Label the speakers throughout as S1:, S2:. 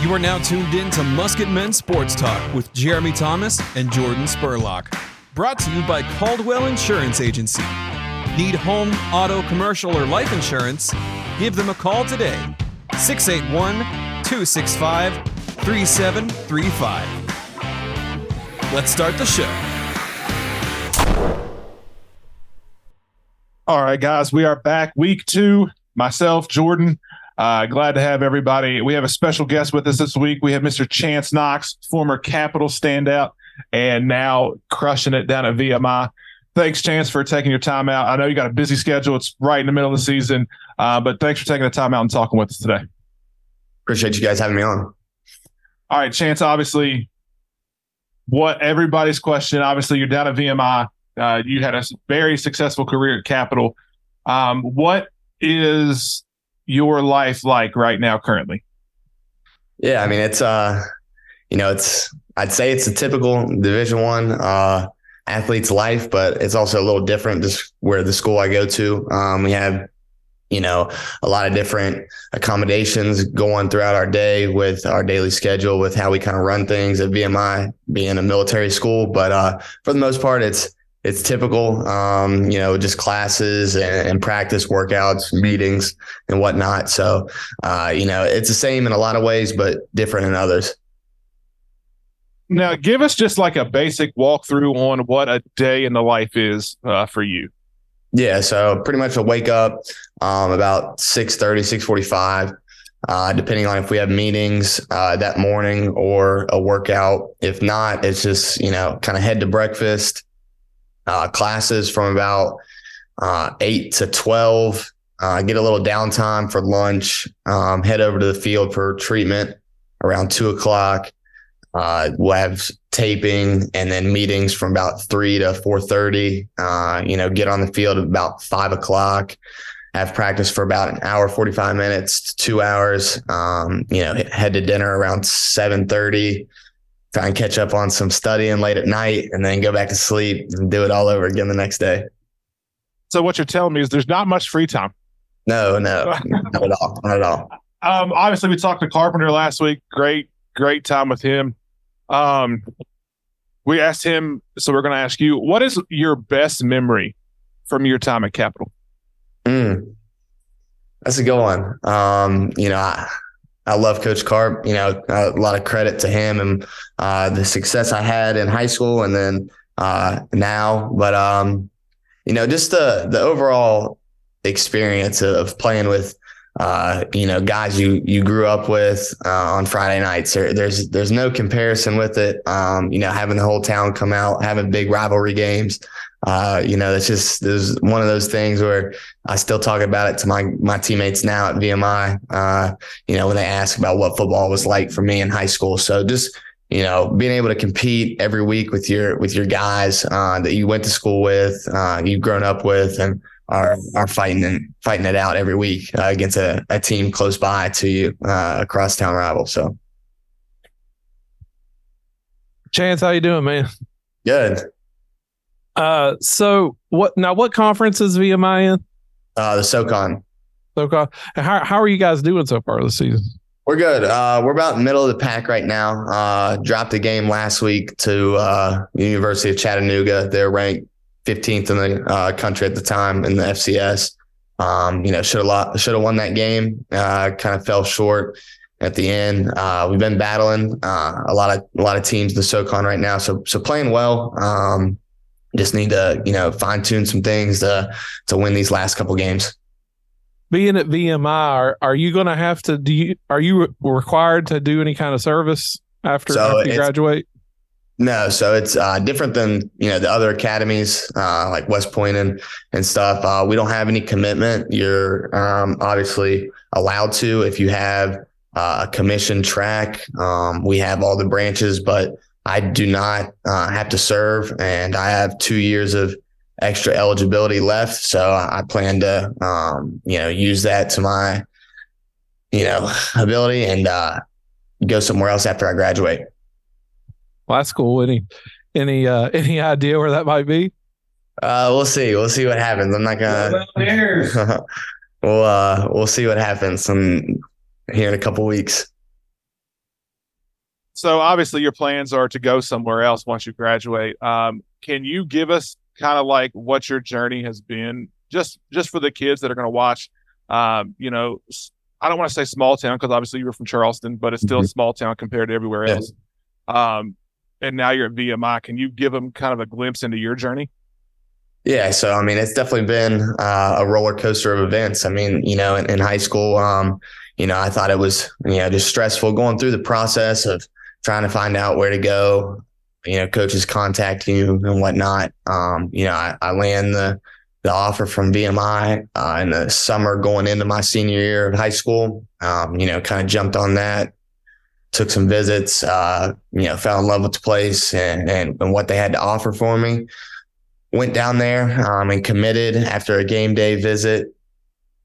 S1: You are now tuned in to Musket Men Sports Talk with Jeremy Thomas and Jordan Spurlock. Brought to you by Caldwell Insurance Agency. Need home, auto, commercial, or life insurance? Give them a call today. 681 265 3735. Let's start the show.
S2: All right, guys, we are back. Week two. Myself, Jordan. Uh, glad to have everybody. We have a special guest with us this week. We have Mr. Chance Knox, former Capital standout, and now crushing it down at VMI. Thanks, Chance, for taking your time out. I know you got a busy schedule. It's right in the middle of the season, uh, but thanks for taking the time out and talking with us today.
S3: Appreciate you guys having me on.
S2: All right, Chance, obviously, what everybody's question, obviously, you're down at VMI. Uh, you had a very successful career at Capital. Um, what is your life like right now currently?
S3: Yeah, I mean it's uh you know it's I'd say it's a typical division 1 uh athlete's life, but it's also a little different just where the school I go to. Um we have you know a lot of different accommodations going throughout our day with our daily schedule with how we kind of run things at VMI being a military school, but uh for the most part it's it's typical, um, you know, just classes and, and, practice workouts, meetings and whatnot. So, uh, you know, it's the same in a lot of ways, but different in others.
S2: Now, give us just like a basic walkthrough on what a day in the life is uh, for you.
S3: Yeah. So pretty much a wake up um, about 6 645, uh, depending on if we have meetings uh, that morning or a workout. If not, it's just, you know, kind of head to breakfast, uh, classes from about uh, 8 to 12. Uh, get a little downtime for lunch, um, head over to the field for treatment around 2 o'clock. Uh, we'll have taping and then meetings from about 3 to 4.30. Uh, you know, get on the field about 5 o'clock have practice for about an hour 45 minutes two hours um, you know head to dinner around 7.30 try and catch up on some studying late at night and then go back to sleep and do it all over again the next day.
S2: So what you're telling me is there's not much free time.
S3: No, no, not at all. Not at all.
S2: Um, obviously we talked to Carpenter last week. Great, great time with him. Um, we asked him, so we're going to ask you, what is your best memory from your time at Capital?
S3: Mm, that's a good one. Um, you know, I, I love Coach Carp. You know, a lot of credit to him and uh, the success I had in high school and then uh, now. But um, you know, just the the overall experience of playing with uh, you know guys you you grew up with uh, on Friday nights. There, there's there's no comparison with it. Um, you know, having the whole town come out, having big rivalry games uh, you know, it's just there's one of those things where I still talk about it to my my teammates now at VMI. Uh, you know, when they ask about what football was like for me in high school. So just you know, being able to compete every week with your with your guys uh, that you went to school with, uh, you've grown up with, and are are fighting and fighting it out every week uh, against a, a team close by to you, uh, a crosstown rival. So,
S4: Chance, how you doing, man?
S3: Good.
S4: Uh, so what now? What conference is VMI in?
S3: Uh, the SoCon.
S4: SoCon. How how are you guys doing so far this season?
S3: We're good. Uh, we're about middle of the pack right now. Uh, dropped a game last week to uh, University of Chattanooga. They're ranked 15th in the uh, country at the time in the FCS. Um, you know, should have should have won that game. Uh, kind of fell short at the end. Uh, we've been battling uh, a lot of a lot of teams in the SoCon right now, so so playing well. Um, just need to you know fine tune some things to to win these last couple games.
S4: Being at VMI, are, are you going to have to do? You, are you required to do any kind of service after, so after you graduate?
S3: No, so it's uh, different than you know the other academies uh, like West Point and and stuff. Uh, we don't have any commitment. You're um, obviously allowed to if you have uh, a commission track. Um, we have all the branches, but I do not uh, have to serve, and I have two years of extra eligibility left. So I plan to, um, you know, use that to my, you know, ability and uh, go somewhere else after I graduate.
S4: Well, that's cool. Any, any, uh, any idea where that might be?
S3: Uh, we'll see. We'll see what happens. I'm not gonna. we'll uh, we'll see what happens. I'm here in a couple weeks.
S2: So obviously your plans are to go somewhere else once you graduate. Um, can you give us kind of like what your journey has been, just just for the kids that are going to watch? Um, you know, I don't want to say small town because obviously you were from Charleston, but it's still mm-hmm. a small town compared to everywhere else. Um, and now you're at VMI. Can you give them kind of a glimpse into your journey?
S3: Yeah, so I mean, it's definitely been uh, a roller coaster of events. I mean, you know, in, in high school, um, you know, I thought it was, you know, just stressful going through the process of trying to find out where to go. You know, coaches contact you and whatnot. Um, you know, I, I land the the offer from VMI uh, in the summer going into my senior year of high school. Um, you know, kind of jumped on that, took some visits, uh, you know, fell in love with the place and, and, and what they had to offer for me went down there um, and committed after a game day visit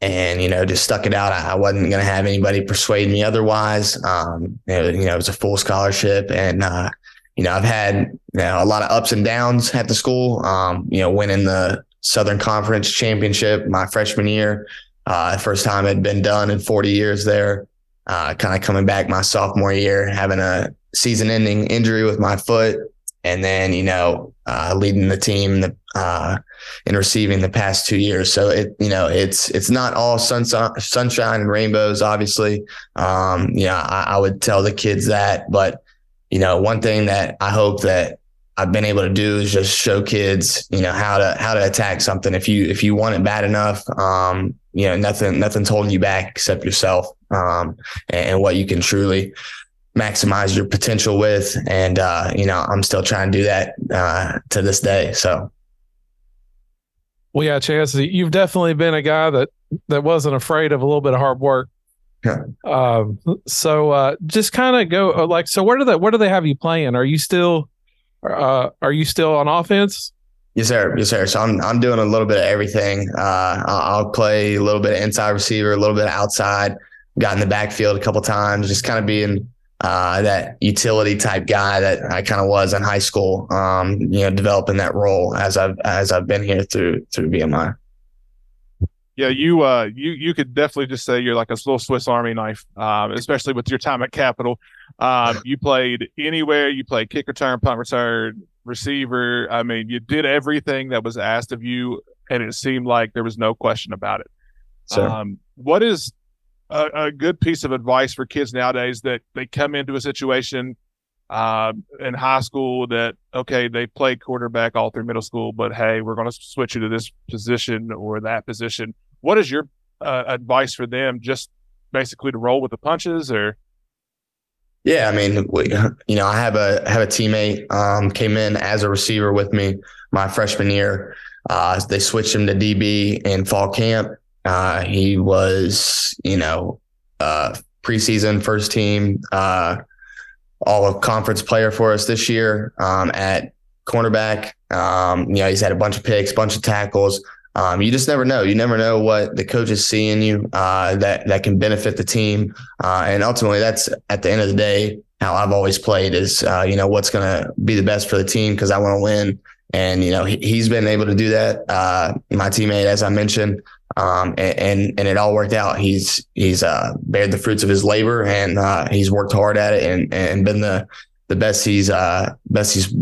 S3: and you know just stuck it out. I, wasn't going to have anybody persuade me otherwise. Um, it, you know it was a full scholarship and uh, you know i've had you know, a lot of ups and downs at the school. Um, you know winning the southern conference championship my freshman year uh, first time it had been done in 40 years there. Uh, kind of coming back my sophomore year having a season ending injury with my foot and then you know uh, leading the team the, uh, in receiving the past two years. So it you know it's it's not all sunshine sunshine and rainbows. Obviously, um, I, I would tell the kids that. But you know, one thing that I hope that I've been able to do is just show kids, you know, how to how to attack something. If you if you want it bad enough, um, you know, nothing nothing's holding you back except yourself, um, and, and what you can truly maximize your potential with. And, uh, you know, I'm still trying to do that uh, to this day. So.
S4: Well, yeah, Chance, you've definitely been a guy that, that wasn't afraid of a little bit of hard work. Yeah. Um, so uh, just kind of go uh, like, so where do they, where do they have you playing? Are you still, uh, are you still on offense?
S3: Yes, sir. Yes, sir. So I'm I'm doing a little bit of everything. Uh, I'll play a little bit of inside receiver, a little bit of outside. Got in the backfield a couple times, just kind of being uh, that utility type guy that I kind of was in high school. Um, you know, developing that role as I've as I've been here through through VMI.
S2: Yeah, you uh, you you could definitely just say you're like a little Swiss Army knife, um, especially with your time at Capital. Um, you played anywhere. You played kick return, punt return, receiver. I mean, you did everything that was asked of you, and it seemed like there was no question about it. Sure. Um, what is a, a, good piece of advice for kids nowadays that they come into a situation uh, in high school that okay they play quarterback all through middle school but hey we're going to switch you to this position or that position. What is your uh, advice for them just basically to roll with the punches or?
S3: Yeah i mean we, you know i have a have a teammate um, came in as a receiver with me my freshman year. Uh, they switched him to db in fall camp uh, he was, you know, uh, preseason first team, uh, all of conference player for us this year um, at cornerback. Um, you know, he's had a bunch of picks, bunch of tackles. Um, you just never know. You never know what the coaches see in you uh, that that can benefit the team, uh, and ultimately, that's at the end of the day how I've always played. Is uh, you know what's going to be the best for the team because I want to win, and you know he, has been able to do that. Uh, my teammate, as I mentioned, um, and, and, and it all worked out. He's he's uh, bared the fruits of his labor, and uh, he's worked hard at it, and and been the the best he's uh, best he's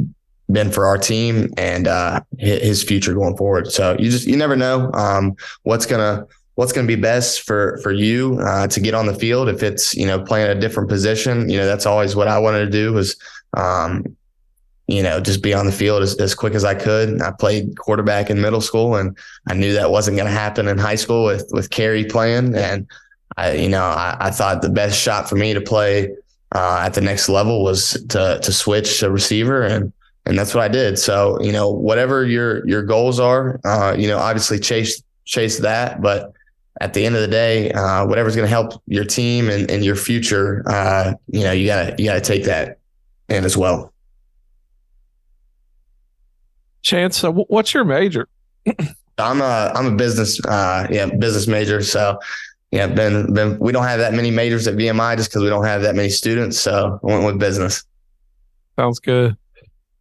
S3: been for our team and uh, his future going forward. So you just you never know um, what's gonna what's gonna be best for for you uh, to get on the field. If it's you know playing a different position, you know that's always what I wanted to do was um, you know, just be on the field as, as quick as I could. I played quarterback in middle school and I knew that wasn't going to happen in high school with, with Kerry playing. And I, you know, I, I thought the best shot for me to play uh, at the next level was to, to switch to receiver. And, and that's what I did. So, you know, whatever your, your goals are, uh, you know, obviously chase, chase that, but at the end of the day, uh, whatever's going to help your team and, and your future, uh, you know, you gotta, you gotta take that in as well.
S4: Chance, so what's your major?
S3: I'm a I'm a business uh yeah business major. So yeah, been been we don't have that many majors at VMI just because we don't have that many students. So I went with business.
S4: Sounds good.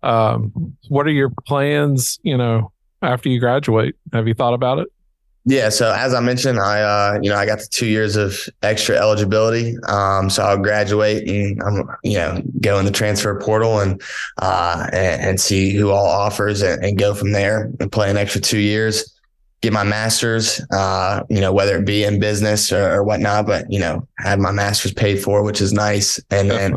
S4: Um, what are your plans? You know, after you graduate, have you thought about it?
S3: Yeah, so as I mentioned, I uh, you know I got the two years of extra eligibility, um, so I'll graduate and I'm you know go in the transfer portal and uh, and, and see who all offers and, and, go from there and play an extra two years, get my master's, uh, you know whether it be in business or, or, whatnot, but you know have my master's paid for, which is nice, and then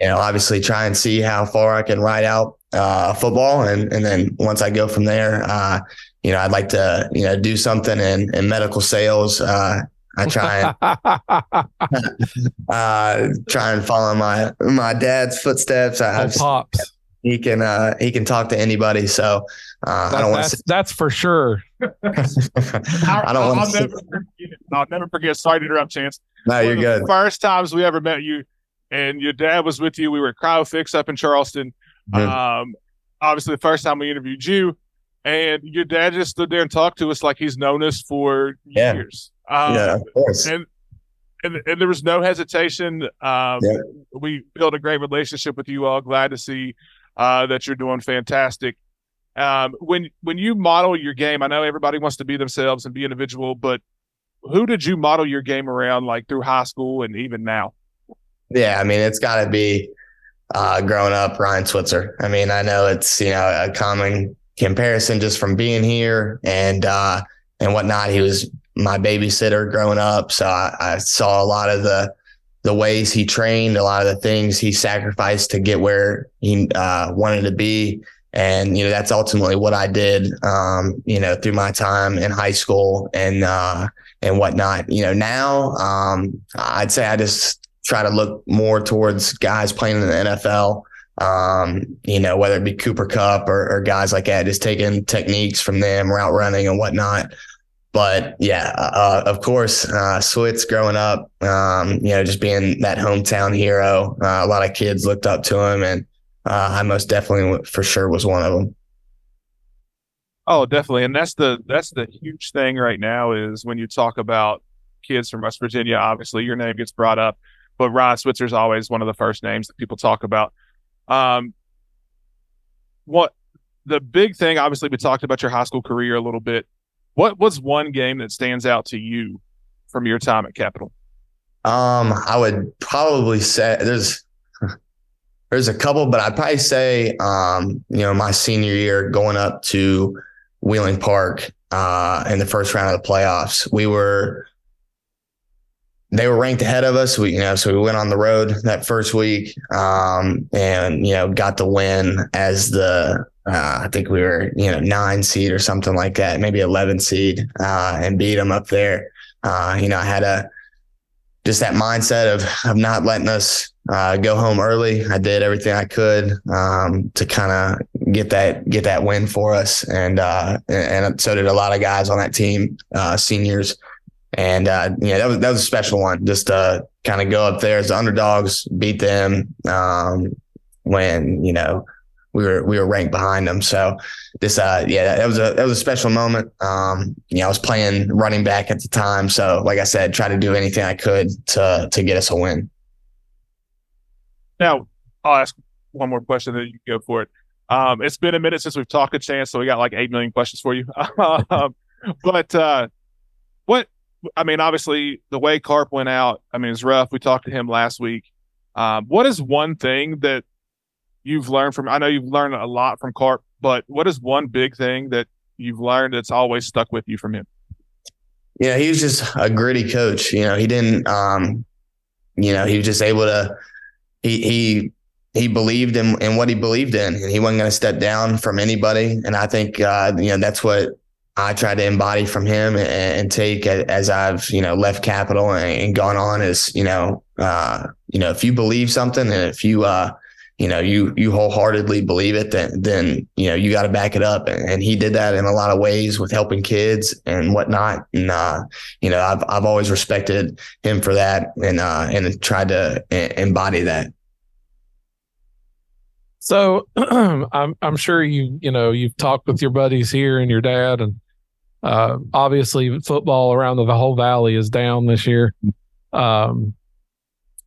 S3: you know obviously try and see how far I can ride out uh, football, and and then once I go from there uh, you know, I'd like to, you know, do something in, in medical sales. Uh, I try and uh, try and follow my my dad's footsteps. I,
S4: oh, pops.
S3: He can uh, he can talk to anybody. So uh, I don't want
S4: to. That's for sure.
S2: I don't want to. I'll never forget. Sorry to interrupt, Chance.
S3: No, One you're good.
S2: First times we ever met you, and your dad was with you. We were at CryoFix up in Charleston. Mm-hmm. Um, obviously, the first time we interviewed you, and your dad just stood there and talked to us like he's known us for
S3: yeah.
S2: years.
S3: Um, yeah, of course.
S2: And, and and there was no hesitation. Um, yeah. We built a great relationship with you all. Glad to see uh, that you're doing fantastic. Um, when when you model your game, I know everybody wants to be themselves and be individual, but who did you model your game around, like through high school and even now?
S3: Yeah, I mean, it's got to be uh, growing up, Ryan Switzer. I mean, I know it's you know a common comparison just from being here and uh, and whatnot. He was my babysitter growing up, so I, I, saw a lot of the the ways he trained, a lot of the things he sacrificed to get where he uh, wanted to be. And you know that's ultimately what I did. Um, you know through my time in high school and uh, and whatnot. You know now um, I'd say I just try to look more towards guys playing in the NFL um, you know, whether it be Cooper Kupp or, or, guys like that, just taking techniques from them, route running and whatnot. But yeah, uh, of course, uh, Switz growing up, um, you know, just being that hometown hero, uh, a lot of kids looked up to him, and uh, I most definitely, for sure, was one of them.
S2: Oh, definitely, and that's the that's the huge thing right now is when you talk about kids from West Virginia. Obviously, your name gets brought up, but Ryan Switzer is always one of the first names that people talk about. Um, what the big thing, obviously, we talked about your high school career a little bit. What was one game that stands out to you from your time at Capital?
S3: Um, I would probably say there's there's a couple, but I'd probably say um, you know, my senior year going up to Wheeling Park uh in the first round of the playoffs. We were they were ranked ahead of us. We, you know, so we went on the road that first week, um, and you know, got the win as the uh, I think we were you know nine seed or something like that, maybe eleven seed, uh, and beat them up there. Uh, you know, I had a just that mindset of of not letting us uh, go home early. I did everything I could um, to kind of get that get that win for us, and uh, and so did a lot of guys on that team, uh, seniors. And uh, yeah, that was that was a special one. Just to kind of go up there as the underdogs, beat them um, when you know we were we were ranked behind them. So this uh yeah that was a that was a special moment. Um, you know, I was playing running back at the time, so like I said, try to do anything I could to to get us a win.
S2: Now I'll ask one more question, then you can go for it. Um, it's been a minute since we've talked a chance, so we got like eight million questions for you. um, but uh, what I mean, obviously, the way Carp went out, I mean, it's rough. We talked to him last week. Um, what is one thing that you've learned from? I know you've learned a lot from Carp, but what is one big thing that you've learned that's always stuck with you from him?
S3: Yeah, he was just a gritty coach. You know, he didn't, um, you know, he was just able to, he, he, he believed in, in what he believed in and he wasn't going to step down from anybody. And I think, uh, you know, that's what I tried to embody from him and, and, take as I've you know left Capital and, and gone on as you know uh, you know if you believe something and if you uh, you know you you wholeheartedly believe it then then you know you got to back it up and, and, he did that in a lot of ways with helping kids and whatnot and uh, you know I've I've always respected him for that and uh, and tried to embody that.
S4: So I'm I'm sure you you know you've talked with your buddies here and your dad and uh, obviously football around the whole valley is down this year. Um,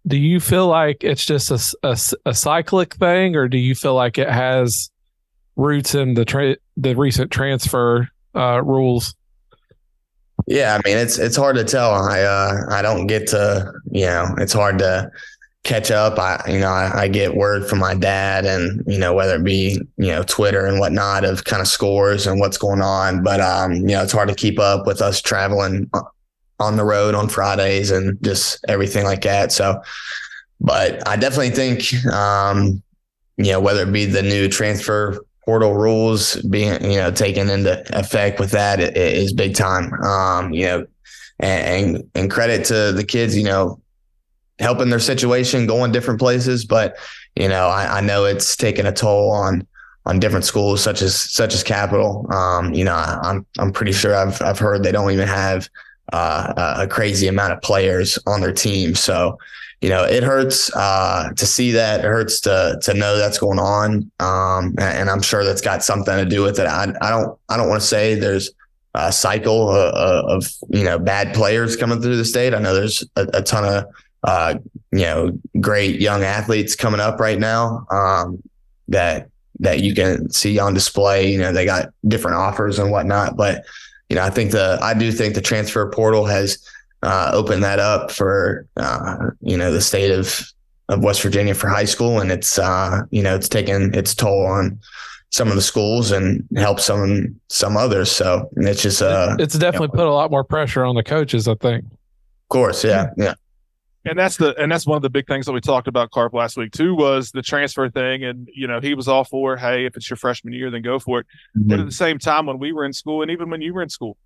S4: do you feel like it's just a, a, a, cyclic thing, or do you feel like it has roots in the tra- the recent transfer uh, rules?
S3: Yeah, I mean it's it's hard to tell. I uh I don't get to you know it's hard to catch up. I you know I, I, get word from my dad and you know whether it be you know Twitter and whatnot of kind of scores and what's going on. But um you know it's hard to keep up with us traveling on the road on Fridays and just everything like that. So, but I definitely think um you know whether it be the new transfer portal rules being you know taken into effect with that it, it is big time. Um you know and and credit to the kids you know helping their situation, going different places. But you know, I, I know it's taken a toll on on different schools such as such as Capital. Um, you know, I, I'm I'm pretty sure I've I've heard they don't even have uh, a crazy amount of players on their team. So, you know, it hurts uh, to see that. It hurts to to know that's going on, um, and, and, I'm sure that's got something to do with it. I, I don't I don't want to say there's a cycle of, of, you know bad players coming through the state. I know there's a, a ton of uh, you know, great young athletes coming up right now um, that that you can see on display. You know, they got different offers and whatnot, but you know, I think the I do think the transfer portal has uh, opened that up for uh, you know the state of of West Virginia for high school, and it's uh, you know it's taken its toll on some of the schools and help some some others. So it's just uh,
S4: it's definitely you know, put a lot more pressure on the coaches. I think.
S3: Of course, yeah, yeah
S2: and that's the and that's one of the big things that we talked about Carp last week too was the transfer thing and you know he was all for hey if it's your freshman year then go for it mm-hmm. but at the same time when we were in school and even when you were in school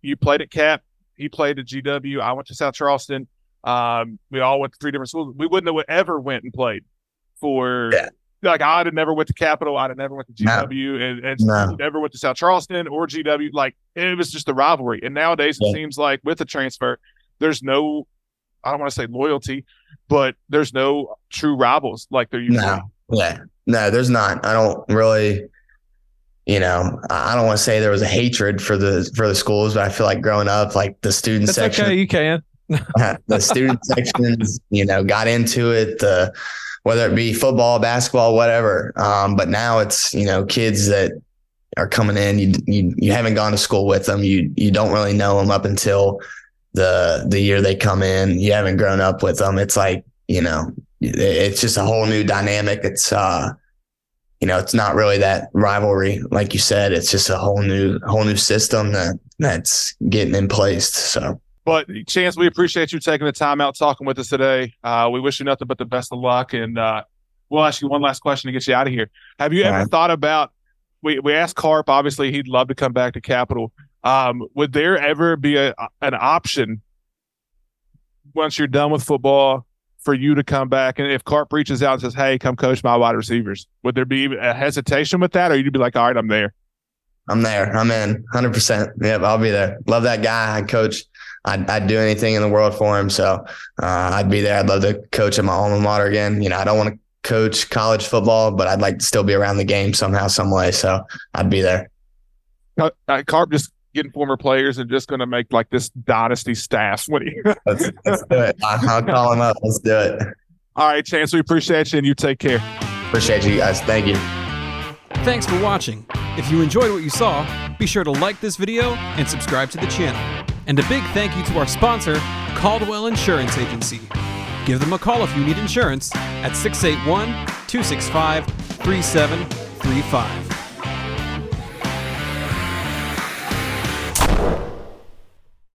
S2: you played at cap he played at gw i went to south charleston um, we all went to three different schools we wouldn't have ever went and played for yeah. like i'd have never went to capital i'd have never went to gw no. and, and no. never went to south charleston or gw like it was just a rivalry and nowadays yeah. it seems like with the transfer there's no I don't want to say loyalty, but there's no true rivals like there used
S3: no, Yeah, no, there's not. I don't really, you know, I don't want to say there was a hatred for the for the schools, but I feel like growing up, like the student That's section,
S4: okay, you can.
S3: the student sections, you know, got into it. The whether it be football, basketball, whatever. Um, but now it's you know kids that are coming in. You you you haven't gone to school with them. You you don't really know them up until the the year they come in. You haven't grown up with them. It's like you know, it's just a whole new dynamic. It's uh, you know, it's not really that rivalry, like you said. It's just a whole new whole new system that that's getting in place. So.
S2: But Chance, we appreciate you taking the time out talking with us today. Uh, we wish you nothing but the best of luck, and uh, we'll ask you one last question to get you out of here. Have you All ever right. thought about? We we asked Carp. Obviously, he'd love to come back to Capital. Um, would there ever be a, an option once you're done with football for you to come back? And if Carp reaches out and says, "Hey, come coach my wide receivers," would there be a hesitation with that, or you'd be like, "All right, I'm there."
S3: I'm there. I'm in 100%. Yep, I'll be there. Love that guy. I coach. I'd, I'd do anything in the world for him. So uh, I'd be there. I'd love to coach at my alma mater again. You know, I don't want to coach college football, but I'd like to still be around the game somehow, some way. So I'd be there.
S2: Uh, Carp just getting former players and just going to make like this dynasty staff. What do you? let's,
S3: let's do it. I'll call him up. Let's do it.
S2: All right, Chance. We appreciate you, and you take care.
S3: Appreciate you guys. Thank you.
S1: Thanks for watching. If you enjoyed what you saw, be sure to like this video and subscribe to the channel. And a big thank you to our sponsor, Caldwell Insurance Agency. Give them a call if you need insurance at 681 265 3735.